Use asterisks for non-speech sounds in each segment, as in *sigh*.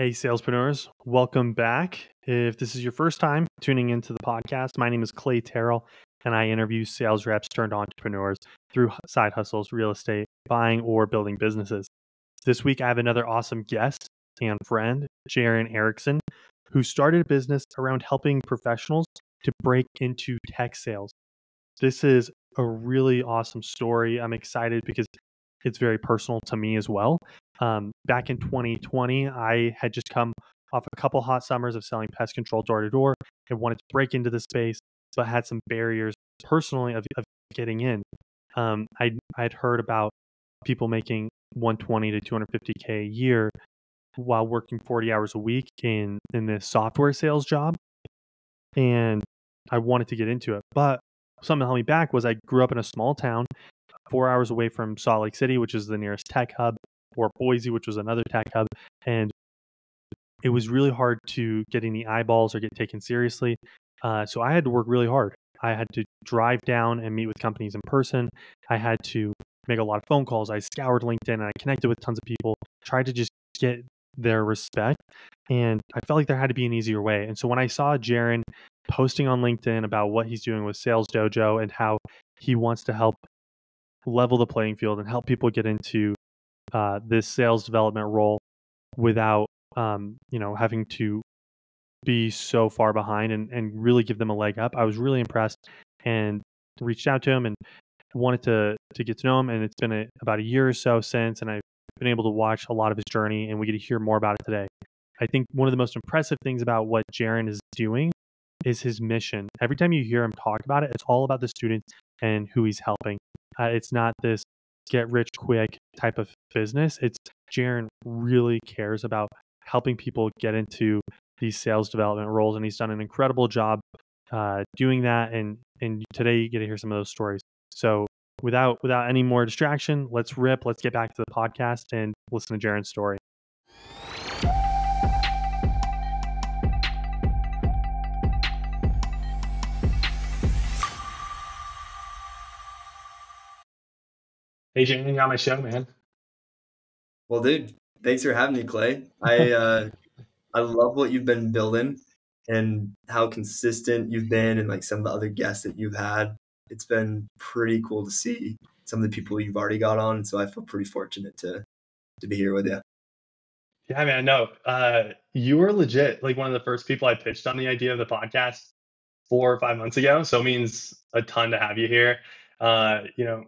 Hey, salespreneurs, welcome back. If this is your first time tuning into the podcast, my name is Clay Tirrell, and I interview sales reps turned entrepreneurs through side hustles, real estate, buying, or building businesses. This week, I have another awesome guest and friend, Jaron Erickson, who started a business around helping professionals to break into tech sales. This is a really awesome story. I'm excited because it's very personal to me as well. Um, back in 2020, I had just come off a couple hot summers of selling pest control door to door and wanted to break into the space, but had some barriers personally of, of getting in. Um, I I'd heard about people making 120 to 250k a year while working 40 hours a week in in this software sales job, and I wanted to get into it. But something that held me back was I grew up in a small town, four hours away from Salt Lake City, which is the nearest tech hub or Boise, which was another tech hub. And it was really hard to get any eyeballs or get taken seriously. Uh, so I had to work really hard. I had to drive down and meet with companies in person. I had to make a lot of phone calls. I scoured LinkedIn and I connected with tons of people, tried to just get their respect. And I felt like there had to be an easier way. And so when I saw Jaron posting on LinkedIn about what he's doing with Sales Dojo and how he wants to help level the playing field and help people get into uh, this sales development role without um, you know having to be so far behind and, and really give them a leg up. I was really impressed and reached out to him and wanted to to get to know him. And it's been a, about a year or so since, and I've been able to watch a lot of his journey, and we get to hear more about it today. I think one of the most impressive things about what Jaron is doing is his mission. Every time you hear him talk about it, it's all about the students and who he's helping. Uh, it's not this get rich quick type of business. It's Jaron really cares about helping people get into these sales development roles, and he's done an incredible job uh, doing that. And and today you get to hear some of those stories. So without without any more distraction, let's rip. Let's get back to the podcast and listen to Jaron's story. Hey, Jaron, on my show, man. Well, dude, thanks for having me, Clay. I *laughs* uh, I love what you've been building and how consistent you've been, and like some of the other guests that you've had. It's been pretty cool to see some of the people you've already got on, so I feel pretty fortunate to to be here with you. Yeah, man. No, uh, you were legit like one of the first people I pitched on the idea of the podcast four or five months ago. So it means a ton to have you here. Uh, you know,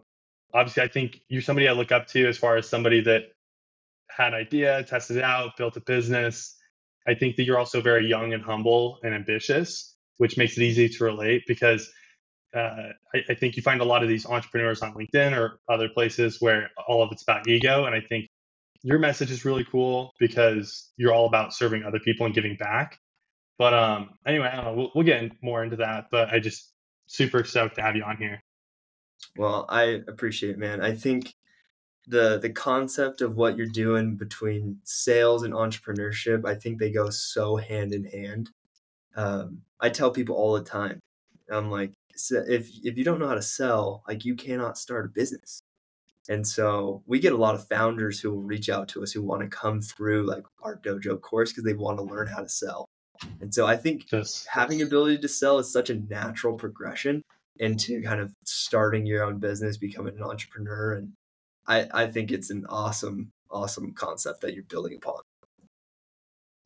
obviously, I think you're somebody I look up to as far as somebody that had an idea, tested it out, built a business. I think that you're also very young and humble and ambitious, which makes it easy to relate because uh, I, I, think you find a lot of these entrepreneurs on LinkedIn or other places where all of it's about ego. And I think your message is really cool because you're all about serving other people and giving back. But um, anyway, know. We'll, we'll get more into that. But I just super stoked to have you on here. Well, I appreciate it, man. I think the the concept of what you're doing between sales and entrepreneurship, I think they go so hand in hand. Um, I tell people all the time, I'm like, if if you don't know how to sell, like you cannot start a business. And so we get a lot of founders who will reach out to us who want to come through like our dojo course because they want to learn how to sell. And so I think yes. having ability to sell is such a natural progression into kind of starting your own business, becoming an entrepreneur. And I, I think it's an awesome, awesome concept that you're building upon.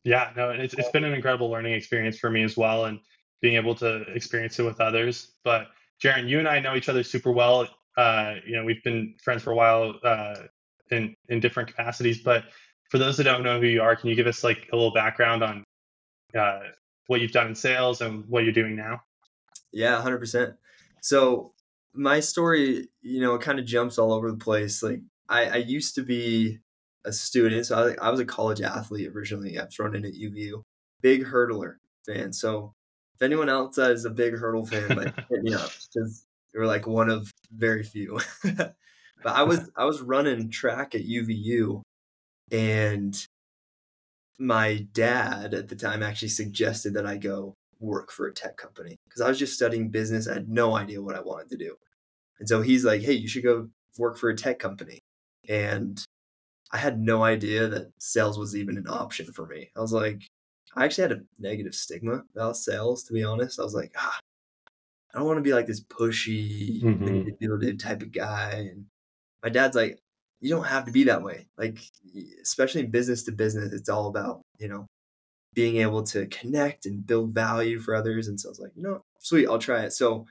Yeah, no, it's, it's been an incredible learning experience for me as well. And being able to experience it with others. But Jaron, you and I know each other super well. Uh, you know, we've been friends for a while uh, in in different capacities. But for those that don't know who you are, can you give us like a little background on uh, what you've done in sales and what you're doing now? Yeah, hundred percent. So my story, you know, kind of jumps all over the place. Like I, I used to be a student, so I, I was a college athlete originally. I've thrown in at UVU, big hurdler fan. So if anyone else is a big hurdle fan, like *laughs* hit me up because we're like one of very few. *laughs* but I was I was running track at UVU, and my dad at the time actually suggested that I go work for a tech company because I was just studying business. I had no idea what I wanted to do. And so he's like, hey, you should go work for a tech company. And I had no idea that sales was even an option for me. I was like, I actually had a negative stigma about sales, to be honest. I was like, ah, I don't want to be like this pushy, Mhm. manipulative type of guy. And my dad's like, you don't have to be that way. Like, especially business to business, it's all about, you know, being able to connect and build value for others. And so I was like, no, sweet, I'll try it. So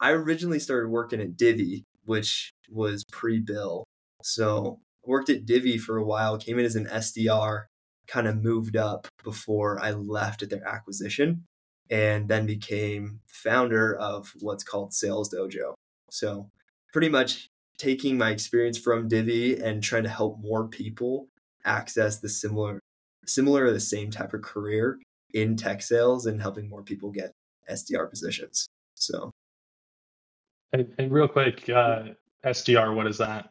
I originally started working at Divvy, which was pre bill. So worked at Divvy for a while, came in as an SDR, kind of moved up before I left at their acquisition, and then became founder of what's called Sales Dojo. So pretty much taking my experience from Divvy and trying to help more people access the similar similar or the same type of career in tech sales and helping more people get SDR positions. So And, and real quick, uh, SDR, what is that?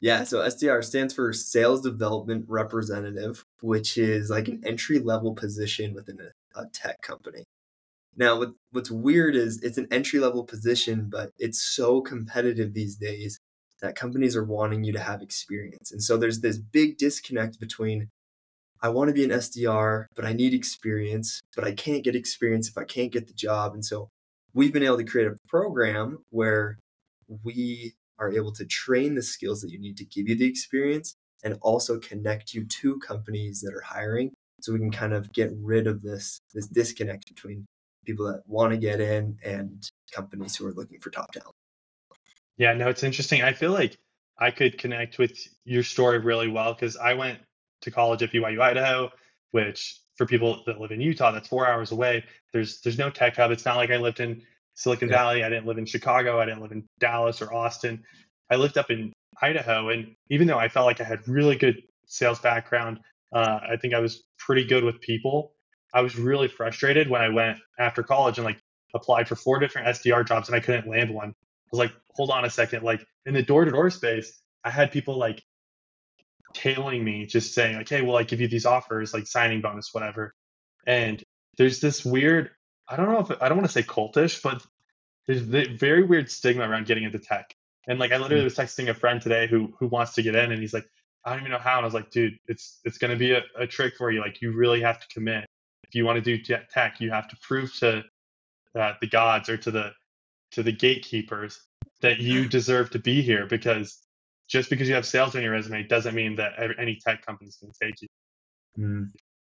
Yeah, so SDR stands for Sales Development Representative, which is like an entry level position within a, a tech company. Now, what, what's weird is it's an entry level position, but it's so competitive these days that companies are wanting you to have experience. And so there's this big disconnect between I want to be an SDR, but I need experience, but I can't get experience if I can't get the job. And so we've been able to create a program where we are able to train the skills that you need to give you the experience and also connect you to companies that are hiring so we can kind of get rid of this this disconnect between people that want to get in and companies who are looking for top talent. Yeah, no, it's interesting. I feel like I could connect with your story really well because I went to college at BYU Idaho, which for people that live in Utah, that's four hours away. There's there's no tech hub. It's not like I lived in Silicon Yeah. Valley. I didn't live in Chicago. I didn't live in Dallas or Austin. I lived up in Idaho, and even though I felt like I had really good sales background, uh, I think I was pretty good with people. I was really frustrated when I went after college and like applied for four different SDR jobs and I couldn't land one. I was like, hold on a second. Like in the door to door space, I had people like tailing me, just saying, like, hey, well, I give you these offers, like signing bonus, whatever. And there's this weird, I don't know if I don't want to say cultish, but there's the very weird stigma around getting into tech. And like I literally was texting a friend today who who wants to get in and he's like, I don't even know how. And I was like, dude, it's it's gonna be a, a trick for you. Like you really have to commit. If you want to do tech, you have to prove to uh, the gods or to the to the gatekeepers that you deserve to be here because just because you have sales on your resume doesn't mean that any tech going to take you.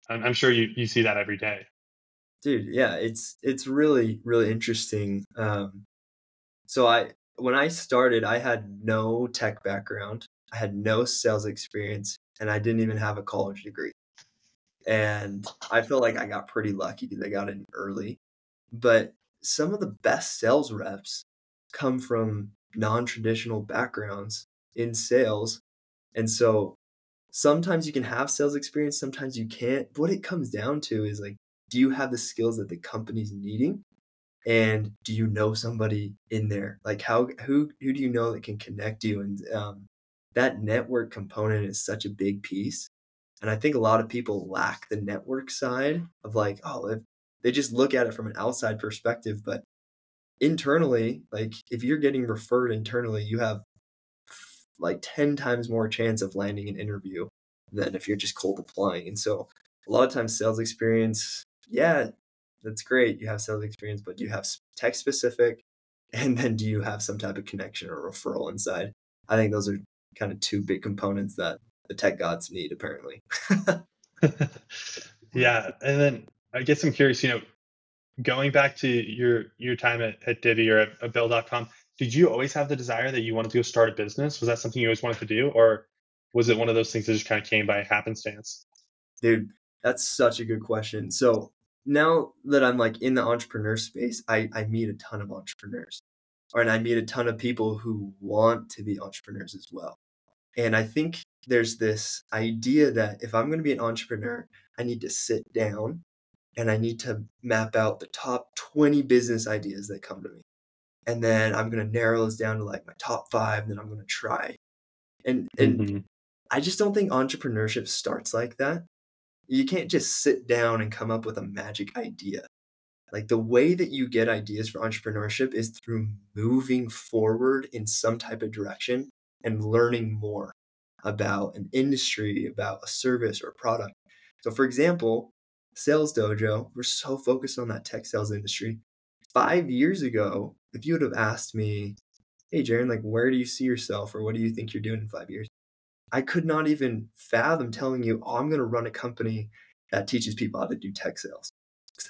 I'm, I'm sure you, you see that every day. dude yeah it's it's really really interesting um so i when i started i had no tech background i had no sales experience and i didn't even have a college degree and i feel like i got pretty lucky because i got in early but some of the best sales reps come from non-traditional backgrounds in sales. And so sometimes you can have sales experience sometimes you can't. What it comes down to is like do you have the skills that the company's needing? And do you know somebody in there? Like how who who do you know that can connect you? And um, that network component is such a big piece. And i think a lot of people lack the network side of like oh if they just look at it from an outside perspective but internally like if you're getting referred internally you have like 10 times more chance of landing an interview than if you're just cold applying and so a lot of times sales experience yeah that's great you have sales experience but do you have tech specific *laughs* and then do you have some type of connection or referral inside i think those are kind of two big components that the tech gods need apparently *laughs* *laughs* yeah. And then I guess I'm curious, you know, going back to your your time at, at Divvy or at, at Bill.com, did you always have the desire that you wanted to go start a business? Was that something you always wanted to do? Or was it one of those things that just kind of came by happenstance? dude that's such a good question so now that i'm like in the entrepreneur space i i meet a ton of entrepreneurs and i meet a ton of people who want to be entrepreneurs as well and i think there's this idea that if i'm going to be an entrepreneur i need to sit down and i need to map out the top 20 business ideas that come to me and then i'm going to narrow this down to like my top five and then i'm going to try and and Mhm. I just don't think entrepreneurship starts like that. You can't just sit down and come up with a magic idea. Like the way that you get ideas for entrepreneurship is through moving forward in some type of direction and learning more. about an industry, about a service or product. So, for example, Sales Dojo, we're so focused on that tech sales industry. Five years ago, if you would have asked me, hey, Jaron, like, where do you see yourself or what do you think you're doing in five years? I could not even fathom telling you, oh, I'm going to run a company that teaches people how to do tech sales.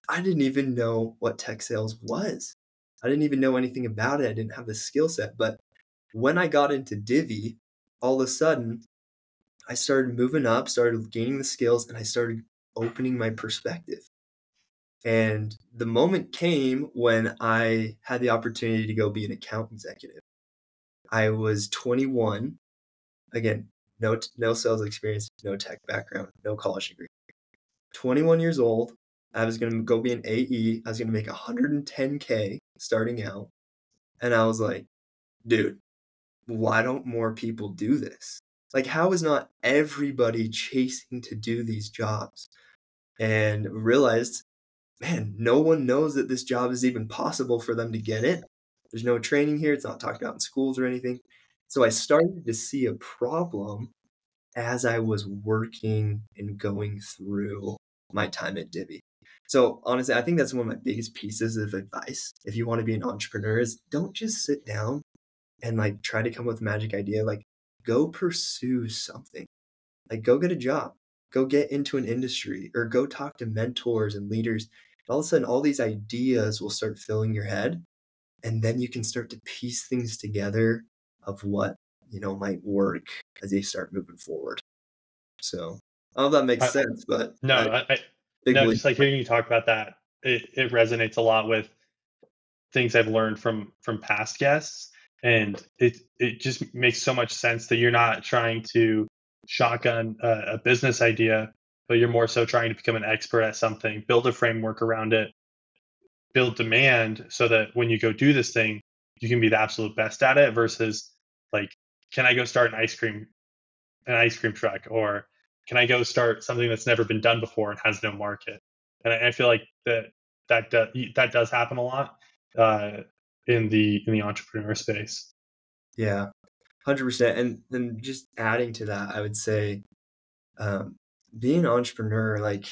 I didn't even know what tech sales was. I didn't even know anything about it. I didn't have the skill set. But when I got into Divvy, all of a sudden, I started moving up, started gaining the skills, and I started opening my perspective. And the moment came when I had the opportunity to go be an account executive. I was 21. Again, no no sales experience, no tech background, no college degree. 21 years old. I was going to go be an AE. I was going to make 110k starting out. And I was like, dude, why don't more people do this? Like, how is not everybody chasing to do these jobs? And realized, man, no one knows that this job is even possible for them to get in. There's no training here. It's not talked about in schools or anything. So I started to see a problem as I was working and going through my time at Divvy. So honestly, I think that's one of my biggest pieces of advice. If you want to be an entrepreneur, is don't just sit down and like try to come up with a magic idea. Like go pursue something. Like go get a job, go get into an industry, or go talk to mentors and leaders. All of a sudden, all these ideas will start filling your head. And then you can start to piece things together of what, you know, might work as they start moving forward. So I don't know if that makes I, sense, but no, I, I no, just like hearing you talk about that, it, it resonates a lot with things I've learned from from past guests and it it just makes so much sense that you're not trying to shotgun a, a, business idea but you're more so trying to become an expert at something build a framework around it build demand so that when you go do this thing you can be the absolute best at it versus like can i go start an ice cream an ice cream truck? Or can i go start something that's never been done before and has no market? And i, I feel like that that that does happen a lot uh, in the in the entrepreneur space. Yeah, hundred percent. And then just adding to that, I would say, um, being an entrepreneur, like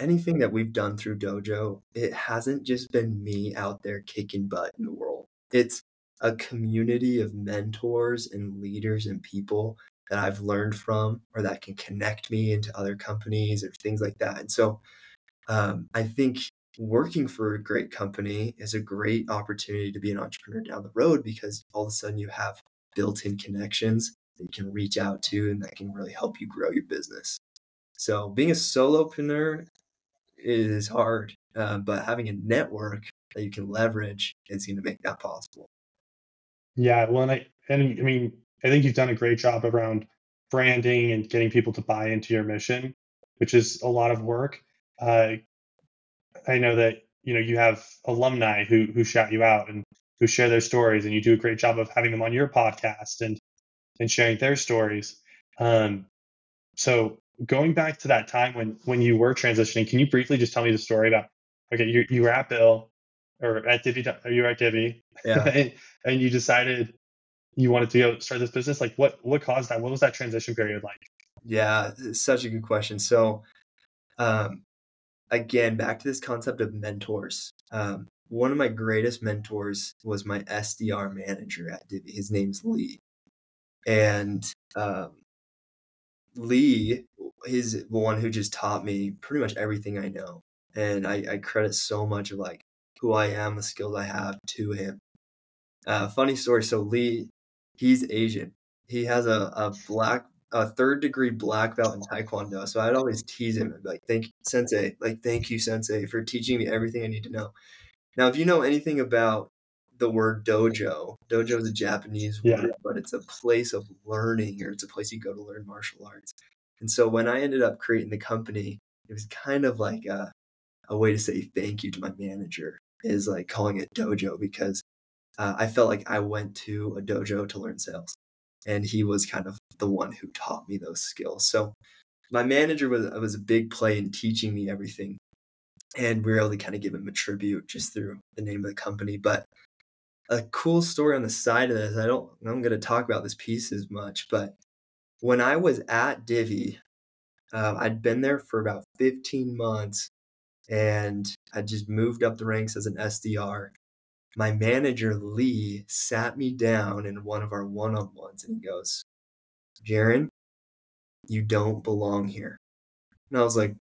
anything that we've done through Dojo, it hasn't just been me out there kicking butt in the world. It's a community of mentors and leaders and people that I've learned from or that can connect me into other companies or things like that. And so um, I think working for a great company is a great opportunity to be an entrepreneur down the road because all of a sudden you have built in connections that you can reach out to and that can really help you grow your business. So being a solopreneur is hard, uh, but having a network that you can leverage is going to make that possible. Yeah, well, and I and I mean, I think you've done a great job around branding and getting people to buy into your mission, which is a lot of work. Uh, I know that you know you have alumni who who shout you out and who share their stories, and you do a great job of having them on your podcast and and sharing their stories. Um, so going back to that time when when you were transitioning, can you briefly just tell me the story about okay, you you were at Bill or at Divvy, you were at Divvy, yeah, *laughs* and, and you decided you wanted to go start this business. Like what what caused that? What was that transition period like? Yeah, such a good question. So, um, again, back to this concept of mentors. Um, one of my greatest mentors was my SDR manager at Divvy. His name's Lee. And um, Lee is the one who just taught me pretty much everything I know. And I, I credit so much of like who I am, the skills I have to him. Uh, funny story. So Lee, he's Asian. He has a, a black a third degree black belt in Taekwondo. So I'd always tease him and be like, thank you, sensei. Like, thank you, sensei, for teaching me everything I need to know. Now, if you know anything about the word dojo, dojo is a Japanese yeah. word, but it's a place of learning or it's a place you go to learn martial arts. And so when I ended up creating the company, it was kind of like a, a way to say thank you to my manager is like calling it dojo because uh, I felt like I went to a dojo to learn sales and he was kind of the one who taught me those skills. So my manager was was a big play in teaching me everything, and we were able to kind of give him a tribute just through the name of the company. But a cool story on the side of this, I don't I'm going to talk about this piece as much, but when I was at Divvy, uh, I'd been there for about 15 months and I just moved up the ranks as an SDR. My manager, Lee, sat me down in one of our one on ones and he goes, Jaron, you don't belong here. And I was like,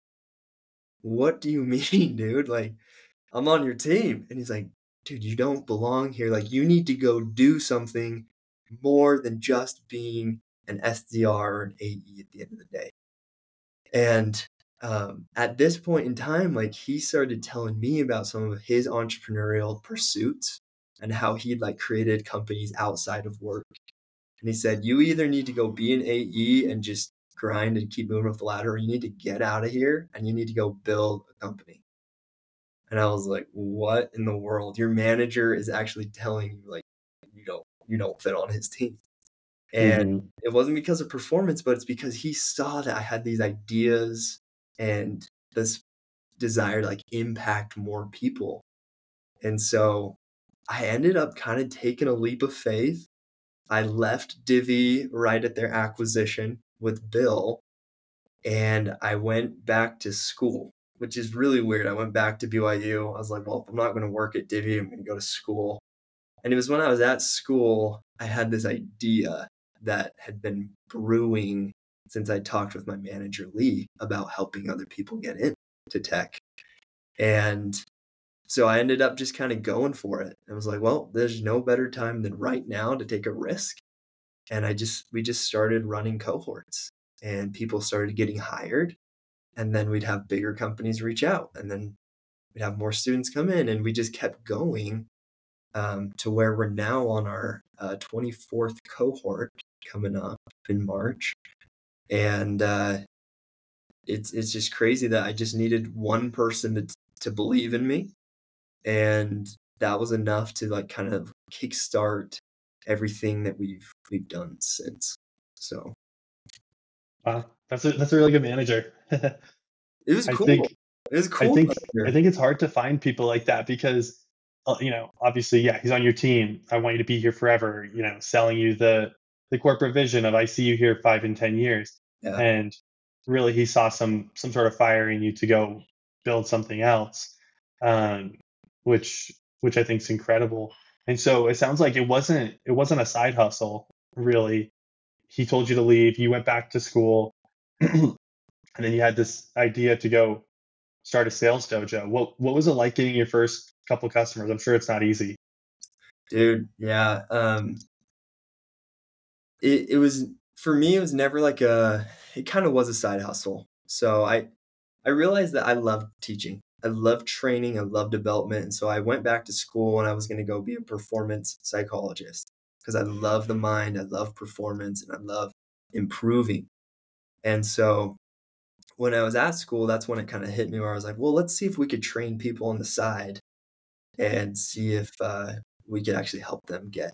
what do you *laughs* mean, dude? Like, I'm on your team. And he's like, dude, you don't belong here. Like, you need to go do something more than just being an SDR or an AE at the end of the day. And um, at this point in time, like he started telling me about some of his entrepreneurial pursuits and how he'd like created companies outside of work. And he said, you either need to go be an AE and just grind and keep moving up the ladder, or you need to get out of here and you need to go build a company. And I was like, what in the world? Your manager is actually telling you like you don't you don't fit on his team. And mm-hmm. it wasn't because of performance, but it's because he saw that I had these ideas and this desire to like impact more people. And so I ended up kind of taking a leap of faith. I left Divvy right at their acquisition with Bill and I went back to school, which is really weird. I went back to BYU. I was like, well, I'm not going to work at Divvy. I'm going to go to school. And it was when I was at school, I had this idea that had been brewing since I talked with my manager, Lee, about helping other people get into tech. And so I ended up just kind of going for it. I was like, well, there's no better time than right now to take a risk. And I just, we just started running cohorts and people started getting hired. And then we'd have bigger companies reach out and then we'd have more students come in and we just kept going um, to where we're now on our uh, 24th cohort coming up in March, and uh, it's it's just crazy that I just needed one person to to believe in me, and that was enough to like kind of kickstart everything that we've we've done since. So, wow, that's a that's a really good manager. *laughs* it was cool. I think, it was cool. I think I think it's hard to find people like that because uh, you know, obviously, yeah, he's on your team. I want you to be here forever. You know, selling you the the corporate vision of I see you here five and ten years. Yeah. And really, he saw some some sort of fire in you to go build something else, um, which which I think is incredible. And so it sounds like it wasn't it wasn't a side hustle really. He told you to leave. You went back to school, *clears throat* and then you had this idea to go start a sales dojo. What what was it like getting your first couple customers? I'm sure it's not easy. Dude, yeah. Um, it, it was for me it was never like a it kind of was a side hustle so i i realized that i loved teaching i love training i love development and so i went back to school and i was going to go be a performance psychologist because i love the mind i love performance and i love improving. And so when i was at school that's when it kind of hit me where i was like well let's see if we could train people on the side and see if uh, we could actually help them get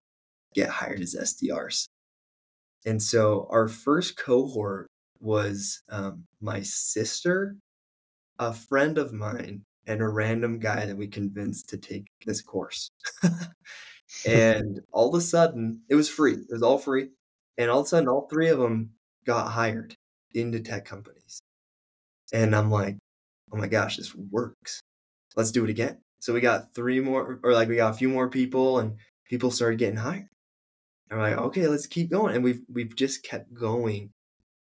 get hired as sdrs and so our first cohort was um, my sister, a friend of mine, and a random guy that we convinced to take this course. *laughs* and all of a sudden, it was free. It was all free. And all of a sudden, all three of them got hired into tech companies. And I'm like, oh my gosh, this works. Let's do it again. So we got three more, or like we got a few more people, and people started getting hired. I'm like, okay, let's keep going. And we've we've just kept going.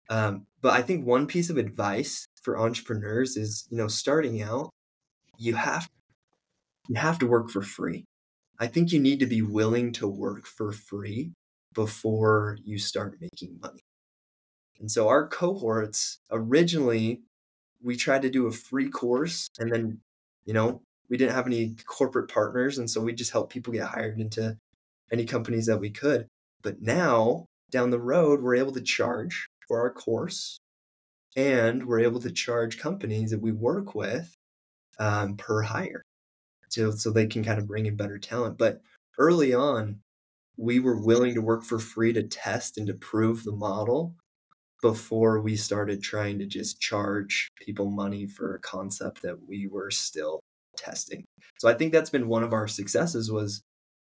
Um, but I think one piece of advice for entrepreneurs is, you know, starting out, you have you have to work for free. I think you need to be willing to work for free before you start making money. And so our cohorts originally we tried to do a free course and then, you know, we didn't have any corporate partners and so we just helped people get hired into any companies that we could. But now, down the road, we're able to charge for our course and we're able to charge companies that we work with um, per hire so, so they can kind of bring in better talent. But early on, we were willing to work for free to test and to prove the model before we started trying to just charge people money for a concept that we were still testing. So I think that's been one of our successes was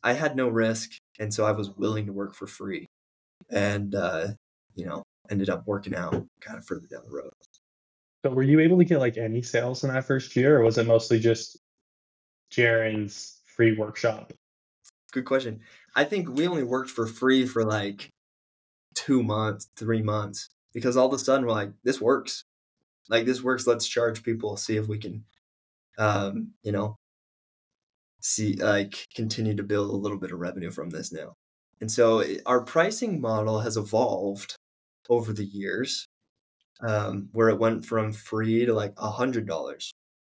I had no risk, and so I was willing to work for free. And uh, you know, ended up working out kind of further down the road. So were you able to get like any sales in that first year or was it mostly just Jaron's free workshop? Good question. I think we only worked for free for like two months, three months, because all of a sudden we're like, this works. Like this works. Let's charge people, see if we can, um, you know, see like continue to build a little bit of revenue from this now. And so our pricing model has evolved over the years, um, where it went from free to like a hundred dollars,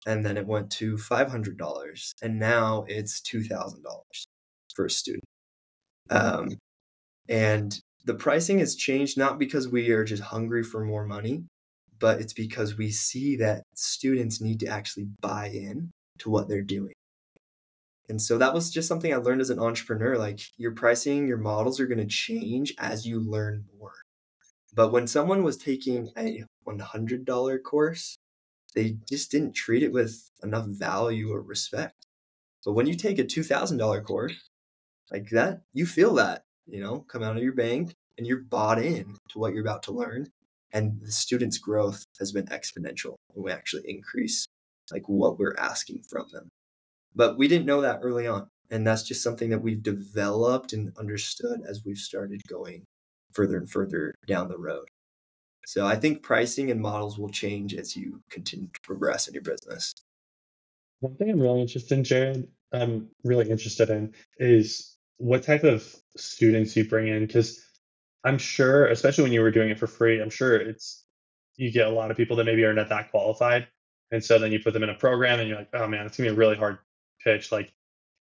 and then it went to five hundred dollars, and now it's two thousand dollars for a student. Um, and the pricing has changed not because we are just hungry for more money, but it's because we see that students need to actually buy in to what they're doing. And so that was just something I learned as an entrepreneur. Like your pricing, your models are going to change as you learn more. But when someone was taking a $100 course, they just didn't treat it with enough value or respect. But when you take a $2,000 course, like that, you feel that, you know, come out of your bank and you're bought in to what you're about to learn. And the students' growth has been exponential. And we actually increase like what we're asking from them. But we didn't know that early on. And that's just something that we've developed and understood as we've started going further and further down the road. So I think pricing and models will change as you continue to progress in your business. One thing I'm really interested in, Jared, I'm really interested in is what type of students you bring in. Because I'm sure, especially when you were doing it for free, I'm sure it's you get a lot of people that maybe are not that qualified. And so then you put them in a program and you're like, oh man, it's gonna be a really hard pitch. Like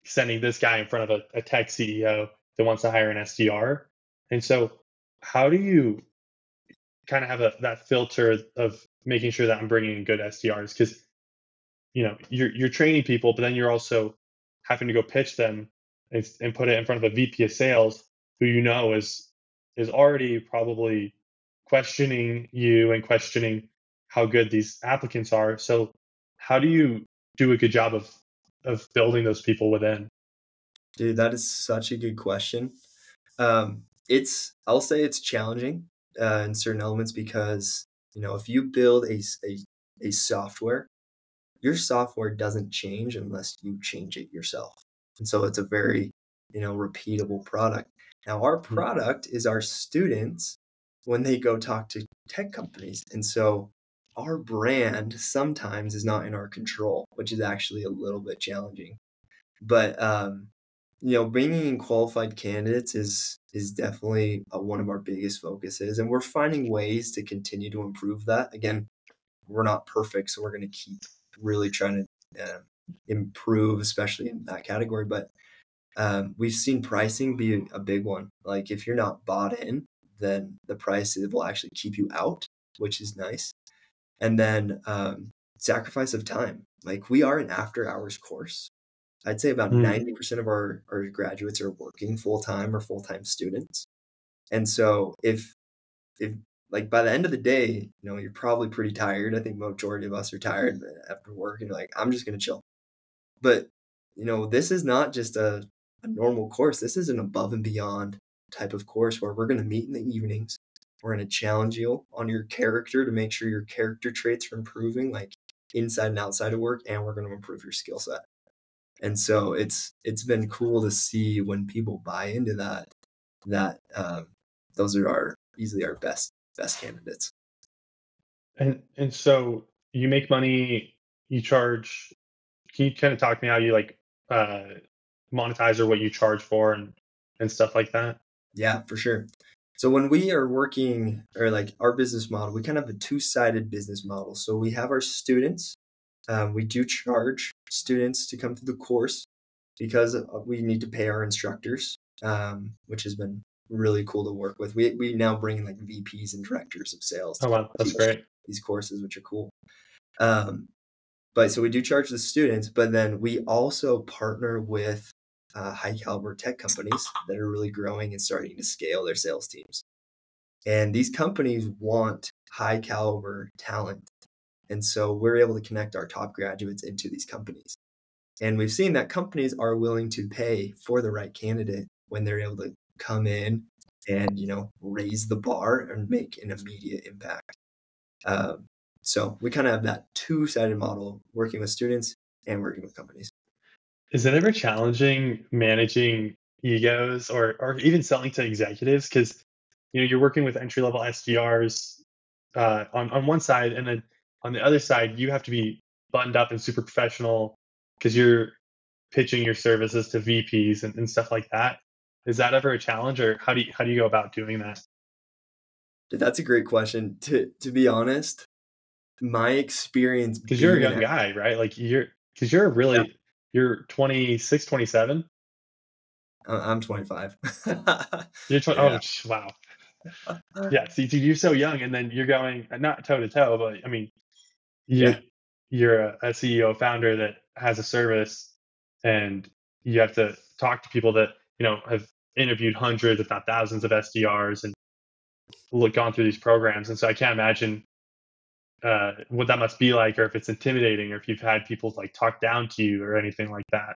sending this guy in front of a, a tech CEO that wants to hire an SDR. And so how do you kind of have a, that filter of making sure that I'm bringing in good SDRs? Because you know you're you're training people, but then you're also having to go pitch them and, and put it in front of a VP of sales who you know is is already probably questioning you and questioning how good these applicants are. So how do you do a good job of of building those people within? Dude, that is such a good question. Um, it's I'll say it's challenging uh, in certain elements because you know if you build a, a a software, your software doesn't change unless you change it yourself, and so it's a very you know repeatable product. Now our hmm. product is our students when they go talk to tech companies, and so our brand sometimes is not in our control, which is actually a little bit challenging. But um, you know, bringing in qualified candidates is is definitely uh, one of our biggest focuses, and we're finding ways to continue to improve that. Again, we're not perfect, so we're going to keep really trying to uh, improve, especially in that category. But um, we've seen pricing be a big one. Like if you're not bought in, then the price will actually keep you out, which is nice and then um, sacrifice of time. Like we are an after hours course. I'd say about mm. 90% of our, our graduates are working full time or full time students. And so if, if like by the end of the day, you know, you're probably pretty tired. I think majority of us are tired after work and you're like, I'm just going to chill. But, you know, this is not just a, a normal course. This is an above and beyond type of course where we're going to meet in the evenings. We're going to challenge you on your character to make sure your character traits are improving, like inside and outside of work, and we're going to improve your skill set. And so it's it's been cool to see when people buy into that that um, those are our easily our best best candidates. And and so you make money, you charge. Can you kind of talk to me how you like uh, monetize or what you charge for and and stuff like that? Yeah, for sure. So when we are working or like our business model, we kind of have a two-sided business model. So we have our students. Um, we do charge students to come to the course because we need to pay our instructors, um, which has been really cool to work with. We we now bring in like VPs and directors of sales. Oh wow, that's great. These courses, which are cool. Um, but so we do charge the students, but then we also partner with uh, high caliber tech companies that are really growing and starting to scale their sales teams. And these companies want high caliber talent. And so we're able to connect our top graduates into these companies. And we've seen that companies are willing to pay for the right candidate when they're able to come in and you know raise the bar and make an immediate impact. Um, so we kind of have that two sided model, working with students and working with companies. Is it ever challenging managing egos or or even selling to executives? Because you know you're working with entry level SDRs uh, on on one side, and then on the other side you have to be buttoned up and super professional because you're pitching your services to VPs and, and stuff like that. Is that ever a challenge, or how do you how do you go about doing that? That's a great question. To to be honest, my experience because you're a young guy, right? Like you're because you're really yeah. you're 26, 27. Uh, I'm 25. *laughs* you're 20. Yeah. Oh wow. *laughs* Yeah. See, so you're so young, and then you're going not toe to toe, but I mean, you yeah. you're a, a CEO founder that has a service, and you have to talk to people that you know have interviewed hundreds, if not thousands, of SDRs and look gone through these programs. And so I can't imagine uh, what that must be like, or if it's intimidating, or if you've had people like talk down to you or anything like that.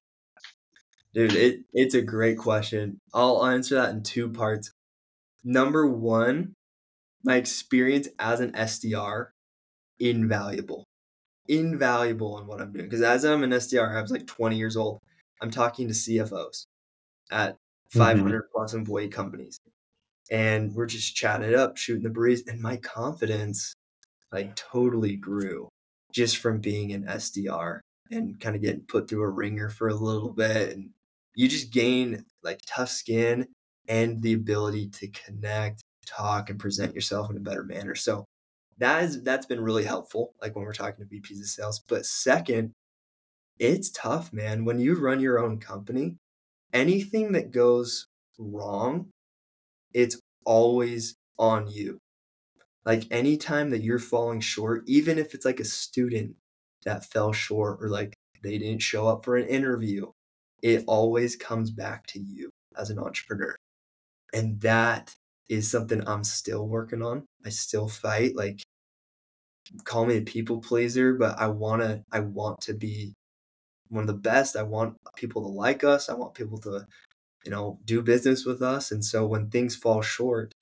Dude, it, it's a great question. I'll answer that in two parts. Number one, my experience as an SDR, invaluable. Invaluable in what I'm doing. Because as I'm an SDR, I was like 20 years old. I'm talking to CFOs at 500 mm-hmm. plus employee companies. And we're just chatting it up, shooting the breeze. And my confidence like totally grew just from being an SDR and kind of getting put through a ringer for a little bit. And you just gain like tough skin and the ability to connect, talk, and present yourself in a better manner. So that is that's been really helpful, like when we're talking to VPs of sales. But second, it's tough, man. When you run your own company, anything that goes wrong, it's always on you. Like anytime that you're falling short, even if it's like a student that fell short or like they didn't show up for an interview, it always comes back to you as an entrepreneur. And that is something I'm still working on. I still fight. Like, call me a people pleaser, but I wanna I want to be one of the best. I want people to like us. I want people to, you know, do business with us. And so when things fall short,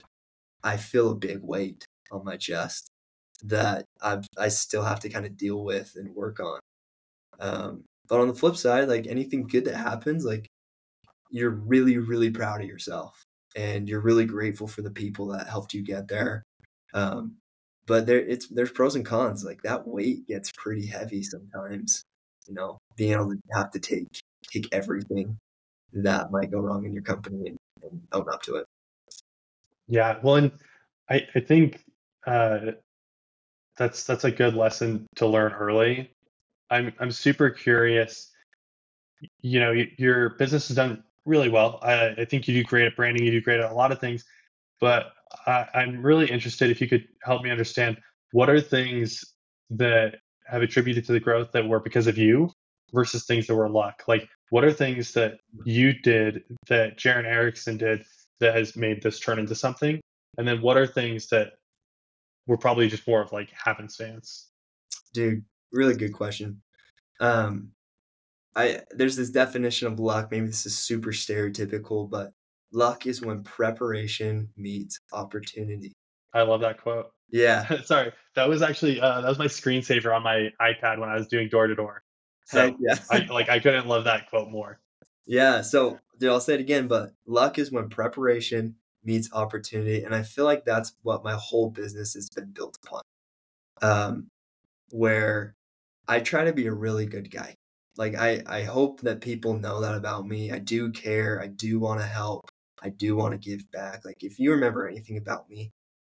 I feel a big weight on my chest that I I still have to kind of deal with and work on. Um, but on the flip side, like anything good that happens, like you're really really proud of yourself and you're really grateful for the people that helped you get there. Um, but there it's there's pros and cons. Like that weight gets pretty heavy sometimes you know, being able to have to take take everything that might go wrong in your company and, and own up to it. Yeah, well, and I I think uh, that's that's a good lesson to learn early. I'm I'm super curious. You know, your business has done really well. I, I think you do great at branding. You do great at a lot of things, but I, I'm really interested if you could help me understand what are things that have attributed to the growth that were because of you versus things that were luck? Like, what are things that you did that Jaron Erickson did that has made this turn into something? And then what are things that were probably just more of like happenstance? Dude, really good question. Um, I there's this definition of luck. Maybe this is super stereotypical, but luck is when preparation meets opportunity. I love that quote. *laughs* Yeah. Sorry, that was actually uh, that was my screensaver on my iPad when I was doing door to door. So Heck yeah. I, like I couldn't love that quote more. Yeah. So dude, I'll say it again, but luck is when preparation meets opportunity, and I feel like that's what my whole business has been built upon. Um, where I try to be a really good guy. Like I, I hope that people know that about me. I do care. I do want to help. I do want to give back. Like if you remember anything about me,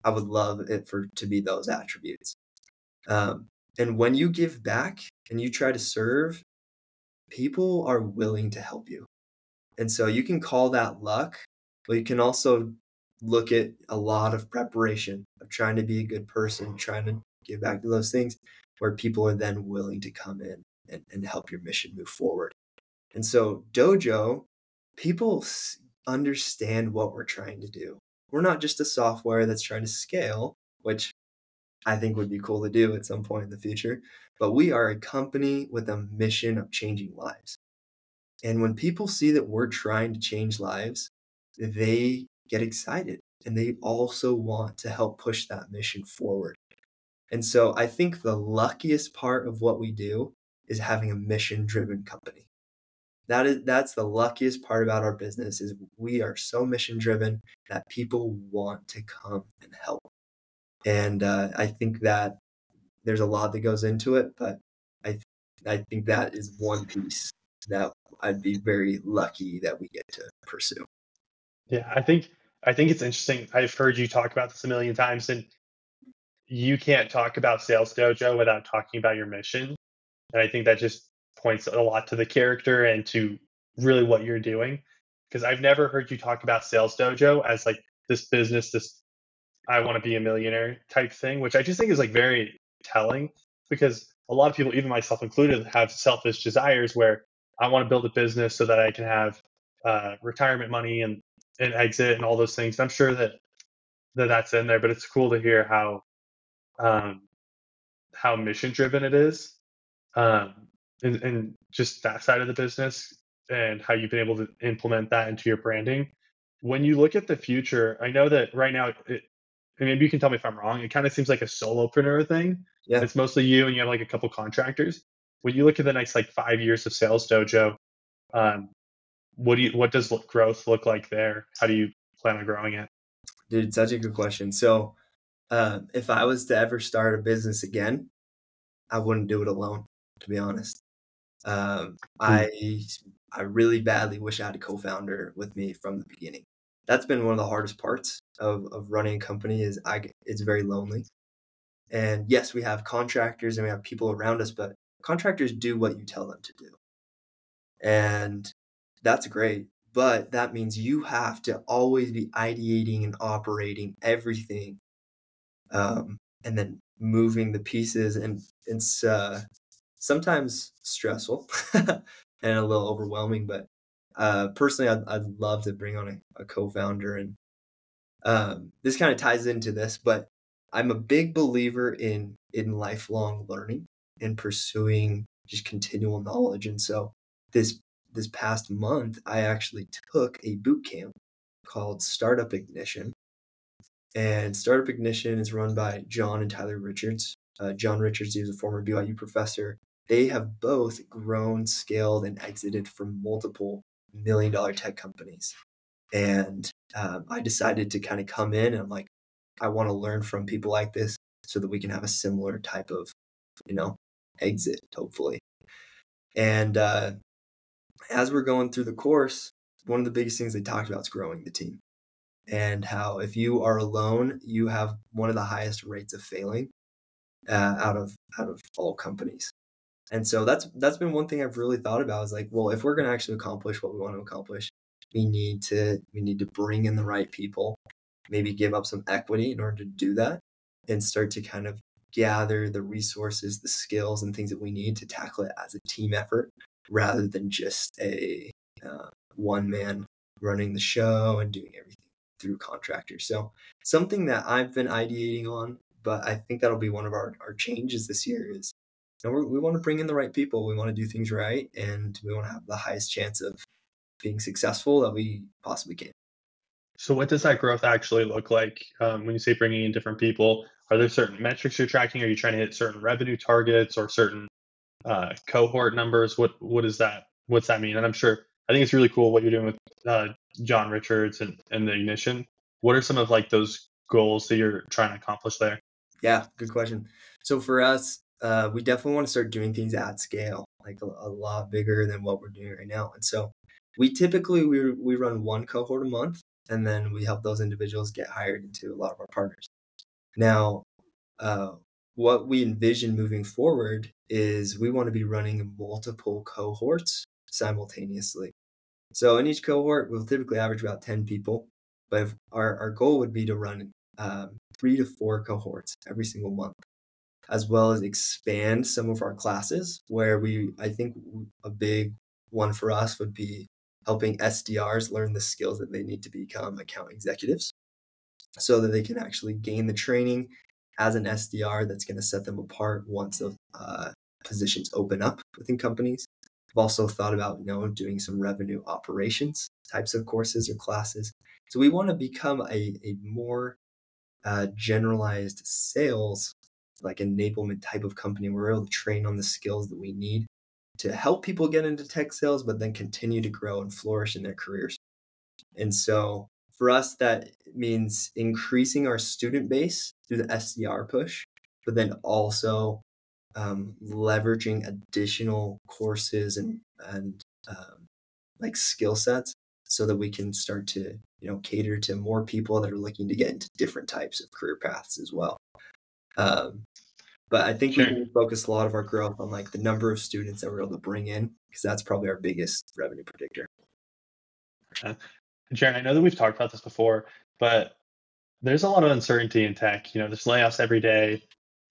I would love it for to be those attributes. Um, and when you give back and you try to serve, people are willing to help you. And so you can call that luck, but you can also look at a lot of preparation of trying to be a good person, trying to give back to those things where people are then willing to come in and, and help your mission move forward. And so, Dojo, people understand what we're trying to do we're not just a software that's trying to scale, which I think would be cool to do at some point in the future, but we are a company with a mission of changing lives. And when people see that we're trying to change lives, they get excited and they also want to help push that mission forward. And so I think the luckiest part of what we do is having a mission driven company. That is that's the luckiest part about our business is we are so mission driven that people want to come and help. And uh, I think that there's a lot that goes into it, but I I think that is one piece that I'd be very lucky that we get to pursue. Yeah, I think I think it's interesting. I've heard you talk about this a million times, and you can't talk about Sales Dojo without talking about your mission. And I think that just points a lot to the character and to really what you're doing. Because I've never heard you talk about Sales Dojo as like this business, this I want to be a millionaire type thing, which I just think is like very telling because a lot of people, even myself included, have selfish desires where I want to build a business so that I can have uh, retirement money and, and exit and all those things. I'm sure that, that that's in there, but it's cool to hear how um, how mission driven it is, um, and, and just that side of the business and how you've been able to implement that into your branding. When you look at the future, I know that right now, it, and maybe you can tell me if I'm wrong. It kind of seems like a solopreneur thing. Yeah. It's mostly you, and you have like a couple contractors. When you look at the next like five years of Sales Dojo, um, what do you what does growth look like there? How do you plan on growing it? Dude, such a good question. So uh, if I was to ever start a business again, I wouldn't do it alone. To be honest, um, I I really badly wish I had a co-founder with me from the beginning. That's been one of the hardest parts of, of running a company. Is I it's very lonely. And yes, we have contractors and we have people around us, but contractors do what you tell them to do, and that's great. But that means you have to always be ideating and operating everything um, and then moving the pieces and it's uh, sometimes stressful *laughs* and a little overwhelming but uh, personally I'd, I'd love to bring on a, a co-founder and um, this kind of ties into this but i'm a big believer in in lifelong learning and pursuing just continual knowledge and so this this past month i actually took a boot camp called startup ignition and Startup Ignition is run by John and Tyler Richards. Uh, John Richards, he was a former BYU professor. They have both grown, scaled, and exited from multiple million dollar tech companies. And um, I decided to kind of come in and I'm like, I want to learn from people like this so that we can have a similar type of, you know, exit, hopefully. And uh, as we're going through the course, one of the biggest things they talked about is growing the team and how if you are alone, you have one of the highest rates of failing uh, out of out of all companies. And so that's that's been one thing I've really thought about is like, well, if we're going to actually accomplish what we want to accomplish, we need to we need to bring in the right people, maybe give up some equity in order to do that, and start to kind of gather the resources, the skills, and things that we need to tackle it as a team effort rather than just a uh, one man running the show and doing everything through contractors. So something that I've been ideating on, but I think that'll be one of our, our changes this year is know, we want to bring in the right people. We want to do things right, and we want to have the highest chance of being successful that we possibly can. So, what does that growth actually look like um, when you say bringing in different people? Are there certain metrics you're tracking? Are you trying to hit certain revenue targets or certain uh, cohort numbers? What what is that? What's that mean? And I'm sure I think it's really cool what you're doing with uh, John Richards and, and the Ignition. What are some of like those goals that you're trying to accomplish there? Yeah, good question. So for us, uh, we definitely want to start doing things at scale, like a, a, lot bigger than what we're doing right now. And so we typically we we run one cohort a month, and then we help those individuals get hired into a lot of our partners. Now, uh, what we envision moving forward is we want to be running multiple cohorts simultaneously. So in each cohort, we'll typically average about 10 people, but our, our goal would be to run um, three to four cohorts every single month, as well as expand some of our classes where we, I think a big one for us would be helping SDRs learn the skills that they need to become account executives so that they can actually gain the training as an SDR that's going to set them apart once uh, positions open up within companies I've also thought about, you know, doing some revenue operations types of courses or classes. So we want to become a, a more uh, generalized sales, like enablement type of company we're able to train on the skills that we need to help people get into tech sales, but then continue to grow and flourish in their careers. And so for us, that means increasing our student base through the SDR push, but then also um, leveraging additional courses and and um, like skill sets so that we can start to you know cater to more people that are looking to get into different types of career paths as well. Um, but I think sure. we focus a lot of our growth on like the number of students that we're able to bring in because that's probably our biggest revenue predictor. Okay. Jaron, I know that we've talked about this before, but there's a lot of uncertainty in tech. You know, there's layoffs every day,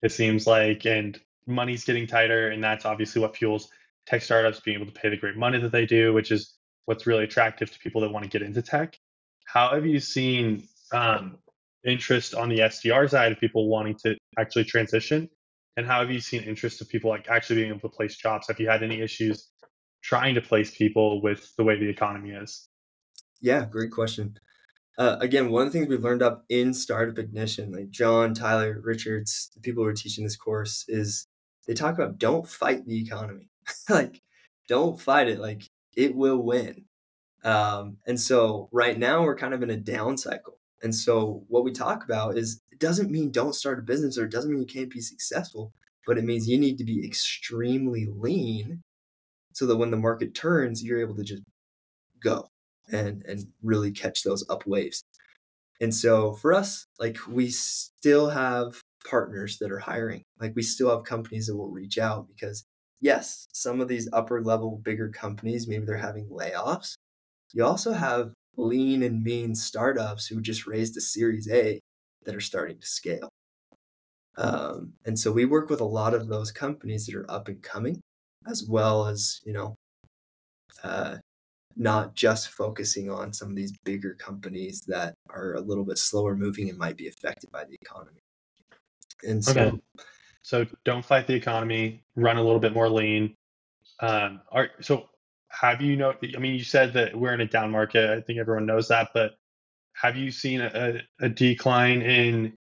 it seems like, and money's getting tighter. And that's obviously what fuels tech startups being able to pay the great money that they do, which is what's really attractive to people that want to get into tech. How have you seen um, interest on the SDR side of people wanting to actually transition? And how have you seen interest of people like actually being able to place jobs? Have you had any issues trying to place people with the way the economy is? Yeah, great question. Uh, again, one of the things we've learned up in Startup Ignition, like John, Tyler, Richards, the people who are teaching this course, is they talk about don't fight the economy. *laughs* like, don't fight it. Like, it will win. Um, and so right now we're kind of in a down cycle. And so what we talk about is it doesn't mean don't start a business or it doesn't mean you can't be successful, but it means you need to be extremely lean so that when the market turns, you're able to just go and and really catch those up waves. And so for us, like we still have partners that are hiring. Like we still have companies that will reach out because yes, some of these upper level bigger companies maybe they're having layoffs. You also have lean and mean startups who just raised a series A that are starting to scale. Um, and so we work with a lot of those companies that are up and coming, as well as, you know, uh, not just focusing on some of these bigger companies that are a little bit slower moving and might be affected by the economy. And so, okay. so don't fight the economy, run a little bit more lean. Um, are, so have you know, I mean, you said that we're in a down market. I think everyone knows that, but have you seen a, a decline in,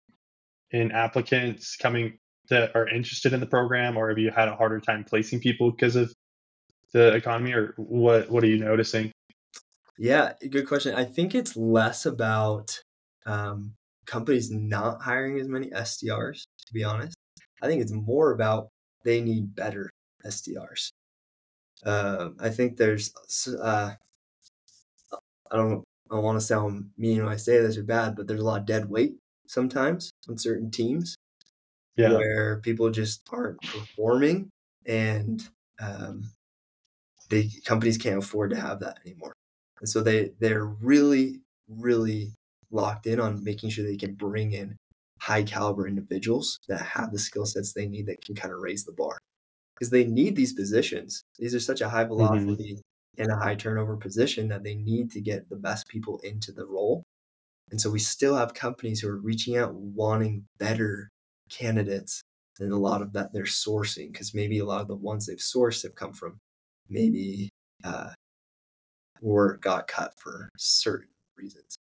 in applicants coming that are interested in the program or have you had a harder time placing people because of the economy, or what what are you noticing? Yeah, good question. I think it's less about um, companies not hiring as many SDRs. To be honest, I think it's more about they need better SDRs. Uh, I think there's uh, I don't I want to sound mean when I say this or bad, but there's a lot of dead weight sometimes on certain teams yeah. where people just aren't performing and um, they companies can't afford to have that anymore. And so they they're really really locked in on making sure they can bring in high caliber individuals that have the skill sets they need that can kind of raise the bar because they need these positions. These are such a high mm-hmm. velocity mm-hmm. and a high turnover position that they need to get the best people into the role. And so we still have companies who are reaching out wanting better candidates than a lot of that they're sourcing because maybe a lot of the ones they've sourced have come from maybe uh, or got cut for certain reasons.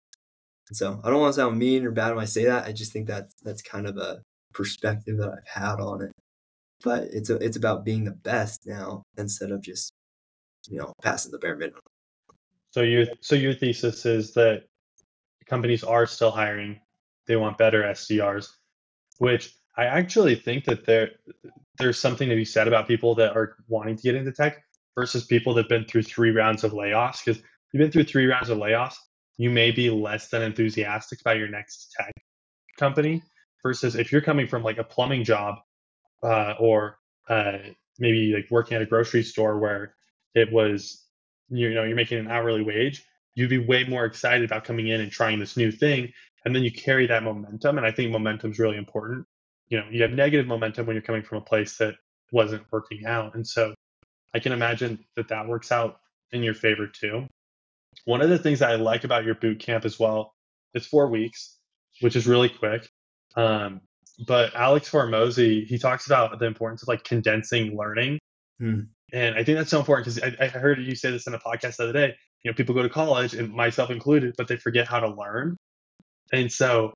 And so I don't want to sound mean or bad when I say that. I just think that that's kind of a perspective that I've had on it. But it's a, it's about being the best now instead of just you know passing the bare minimum. So your so your thesis is that companies are still hiring. They want better SDRs, which I actually think that there there's something to be said about people that are wanting to get into tech versus people that've been through three rounds of layoffs. Because if you've been through three rounds of layoffs, you may be less than enthusiastic about your next tech company versus if you're coming from like a plumbing job uh, or uh, maybe like working at a grocery store where it was you know you're making an hourly wage you'd be way more excited about coming in and trying this new thing and then you carry that momentum and i think momentum is really important you know you have negative momentum when you're coming from a place that wasn't working out and so I can imagine that that works out in your favor too. One of the things that I like about your boot camp as well, it's four weeks, which is really quick. Um, but Alex Hormozi, he talks about the importance of like condensing learning Hmm. And I think that's so important because I, I heard you say this in a podcast the other day. You know, people go to college, and myself included, but they forget how to learn. And so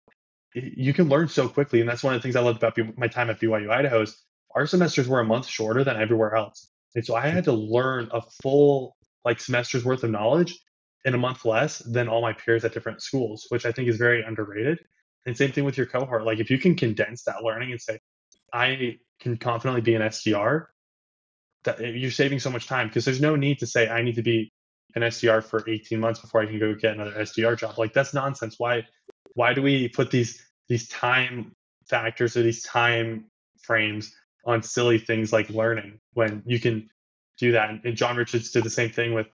you can learn so quickly. And that's one of the things I loved about my time at BYU Idaho is our semesters were a month shorter than everywhere else. And so I had to learn a full like semester's worth of knowledge in a month less than all my peers at different schools, which I think is very underrated. And same thing with your cohort. Like if you can condense that learning and say, I can confidently be an SDR, that eh, you're saving so much time because there's no need to say I need to be an SDR for 18 months before I can go get another SDR job. Like that's nonsense. Why why do we put these these time factors or these time frames on silly things like learning when you can do that. And John Richards did the same thing with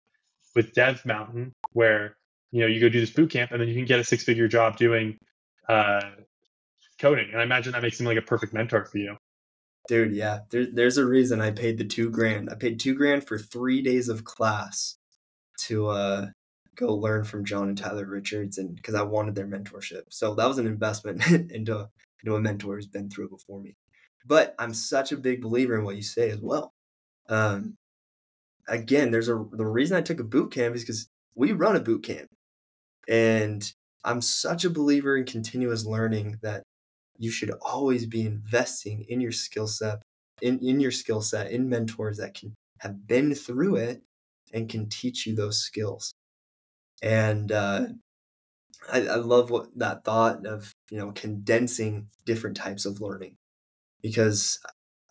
with Dev Mountain, where you know you go do this boot camp and then you can get a six figure job doing uh, coding. And I imagine that makes him like a perfect mentor for you. Dude, yeah. There, there's a reason I paid the two grand. I paid two grand for three days of class to uh, go learn from John and Tyler Richards, and because I wanted their mentorship. So that was an investment *laughs* into into a mentor who's been through before me. But I'm such a big believer in what you say as well. Um, again, there's a the reason I took a boot camp is because we run a boot camp, and I'm such a believer in continuous learning that you should always be investing in your skill set, in, in your skill set, in mentors that can have been through it and can teach you those skills. And uh, I, I love what that thought of you know condensing different types of learning because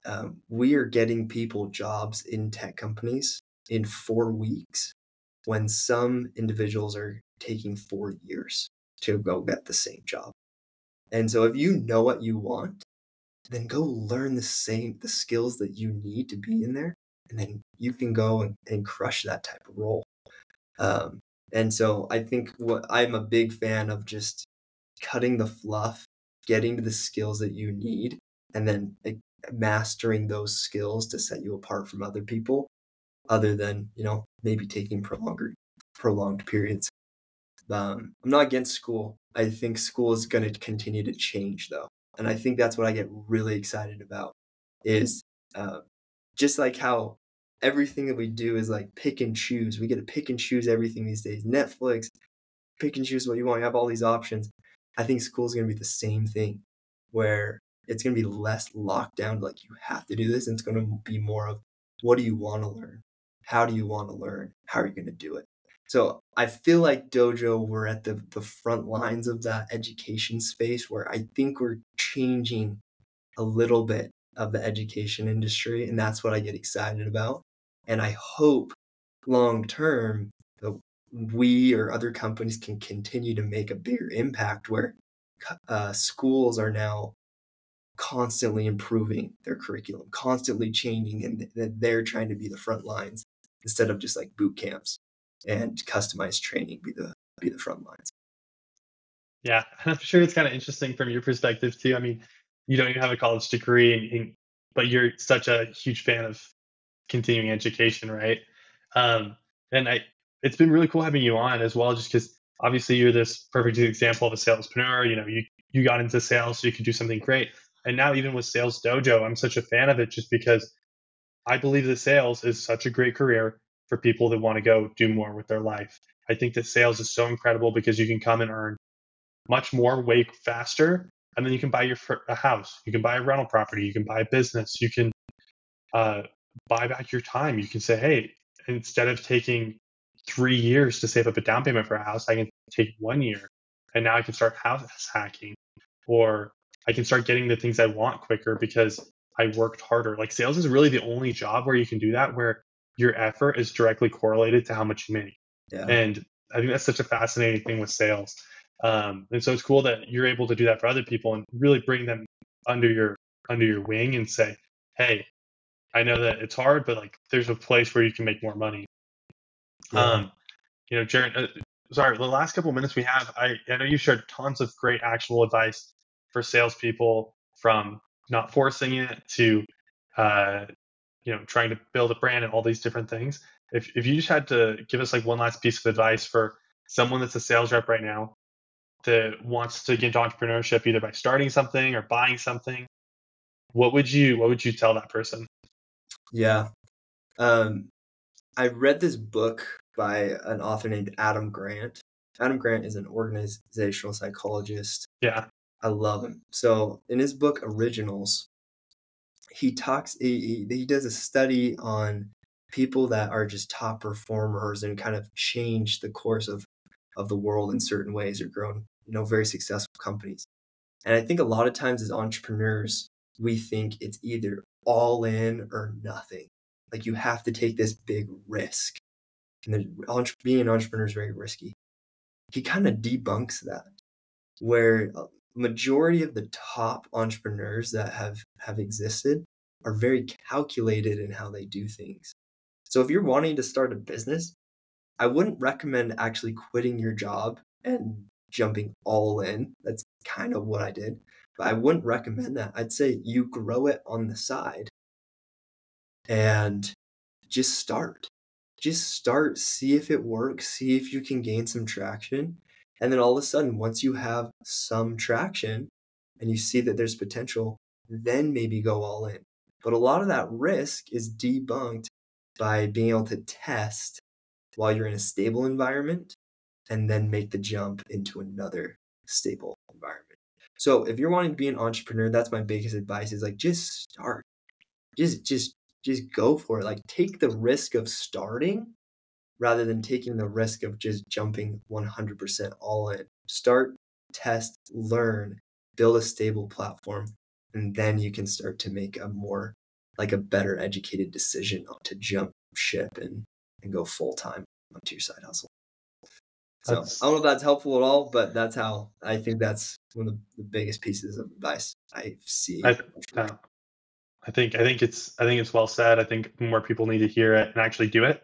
um, we are getting people jobs in tech companies in four weeks when some individuals are taking four years to go get the same job. And so if you know what you want, then go learn the same the skills that you need to be in there and then you can go and, and crush that type of role um, and so i think what i'm a big fan of just cutting the fluff getting to the skills that you need and then mastering those skills to set you apart from other people other than you know maybe taking prolonged prolonged periods um, i'm not against school. I think school is going to continue to change though and i think that's what i get really excited about is uh, just like how everything that we do is like pick and choose. We get to pick and choose everything these days. Netflix pick and choose what you want. You have all these options. I think school is going to be the same thing where it's going to be less locked down like you have to do this and it's going to be more of what do you want to learn? How do you want to learn? How are you going to do it so i feel like dojo we're at the, the front lines of that education space where i think we're changing a little bit of the education industry and that's what i get excited about. And i hope long term that we or other companies can continue to make a bigger impact where uh, schools are now constantly improving their curriculum, constantly changing, and that they're trying to be the front lines instead of just like boot camps and customized training be the be the front lines. Yeah, And *laughs* I'm sure it's kind of interesting from your perspective too. I mean, you don't even have a college degree, and, and, but you're such a huge fan of continuing education, right? Um, and I, it's been really cool having you on as well, just because obviously you're this perfect example of a salespreneur. You know, you you got into sales so you could do something great. And now even with Sales Dojo, I'm such a fan of it just because I believe that sales is such a great career for people that want to go do more with their life. I think that sales is so incredible because you can come and earn much more way faster, and then you can buy your a house, you can buy a rental property, you can buy a business, you can uh, buy back your time. You can say, hey, instead of taking three years to save up a down payment for a house, I can take one year, and now I can start house hacking, or I can start getting the things I want quicker because I worked harder. Like sales is really the only job where you can do that, where your effort is directly correlated to how much you make. Yeah. And I think that's such a fascinating thing with sales. Um, and so it's cool that you're able to do that for other people and really bring them under your under your wing and say, hey, I know that it's hard, but like there's a place where you can make more money. Yeah. Um, you know, Jared, uh, sorry, the last couple minutes we have, I, I know you shared tons of great actual advice for salespeople from not forcing it to uh, you know trying to build a brand and all these different things if, if you just had to give us like one last piece of advice for someone that's a sales rep right now that wants to get into entrepreneurship either by starting something or buying something what would you what would you tell that person yeah Um, I read this book by an author named Adam Grant. Adam Grant is an organizational psychologist. Yeah. I love him. So in his book Originals, he talks he, he does a study on people that are just top performers and kind of change the course of of the world in certain ways or grown, you know, very successful companies. And I think a lot of times as entrepreneurs, we think it's either all in or nothing. Like you have to take this big risk. And being an entrepreneur is very risky. He kind of debunks that, where uh, majority of the top entrepreneurs that have have existed are very calculated in how they do things. So if you're wanting to start a business, I wouldn't recommend actually quitting your job and jumping all in. That's kind of what I did. But I wouldn't recommend that. I'd say you grow it on the side and just start. Just start, see if it works, see if you can gain some traction. And then all of a sudden, once you have some traction and you see that there's potential, then maybe go all in. But a lot of that risk is debunked by being able to test while you're in a stable environment and then make the jump into another stable environment. So if you're wanting to be an entrepreneur, that's my biggest advice is like just start. Just just just go for it. Like take the risk of starting rather than taking the risk of just jumping 100% all in. Start, test, learn, build a stable platform, and then you can start to make a more like a better educated decision to jump ship and, and go full time onto your side hustle. So that's, I don't know if that's helpful at all, but that's how I think that's one of the biggest pieces of advice I see. I, uh, I think I think it's I think it's well said. I think more people need to hear it and actually do it.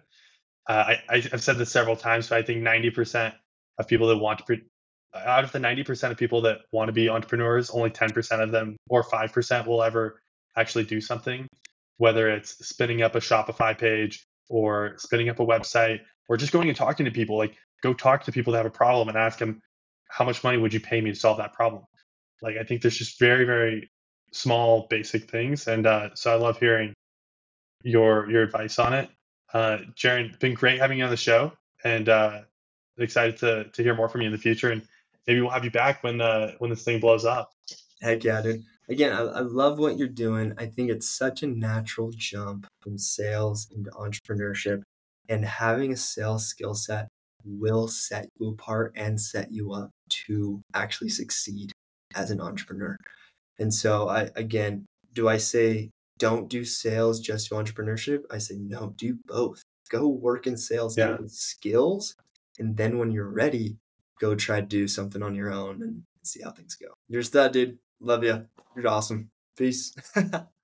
Uh, I, I've said this several times, but I think 90% of people that want to, out of the 90% of people that want to be entrepreneurs, only 10% of them or 5% will ever actually do something, whether it's spinning up a Shopify page or spinning up a website or just going and talking to people. Like, go talk to people that have a problem and ask them, how much money would you pay me to solve that problem? Like, I think there's just very, very small, basic things. And uh, so I love hearing your your advice on it. Uh, Jaron, been great having you on the show, and uh, excited to to hear more from you in the future. And maybe we'll have you back when uh, when this thing blows up. Heck yeah, dude. Again, I, I love what you're doing. I think it's such a natural jump from sales into entrepreneurship, and having a sales skill set will set you apart and set you up to actually succeed as an entrepreneur. And so, I again, do I say don't do sales just to entrepreneurship. I say, no, do both. Go work in sales, yeah. skills. And then when you're ready, go try to do something on your own and see how things go. You're a stud, dude. Love you. You're awesome. Peace. *laughs*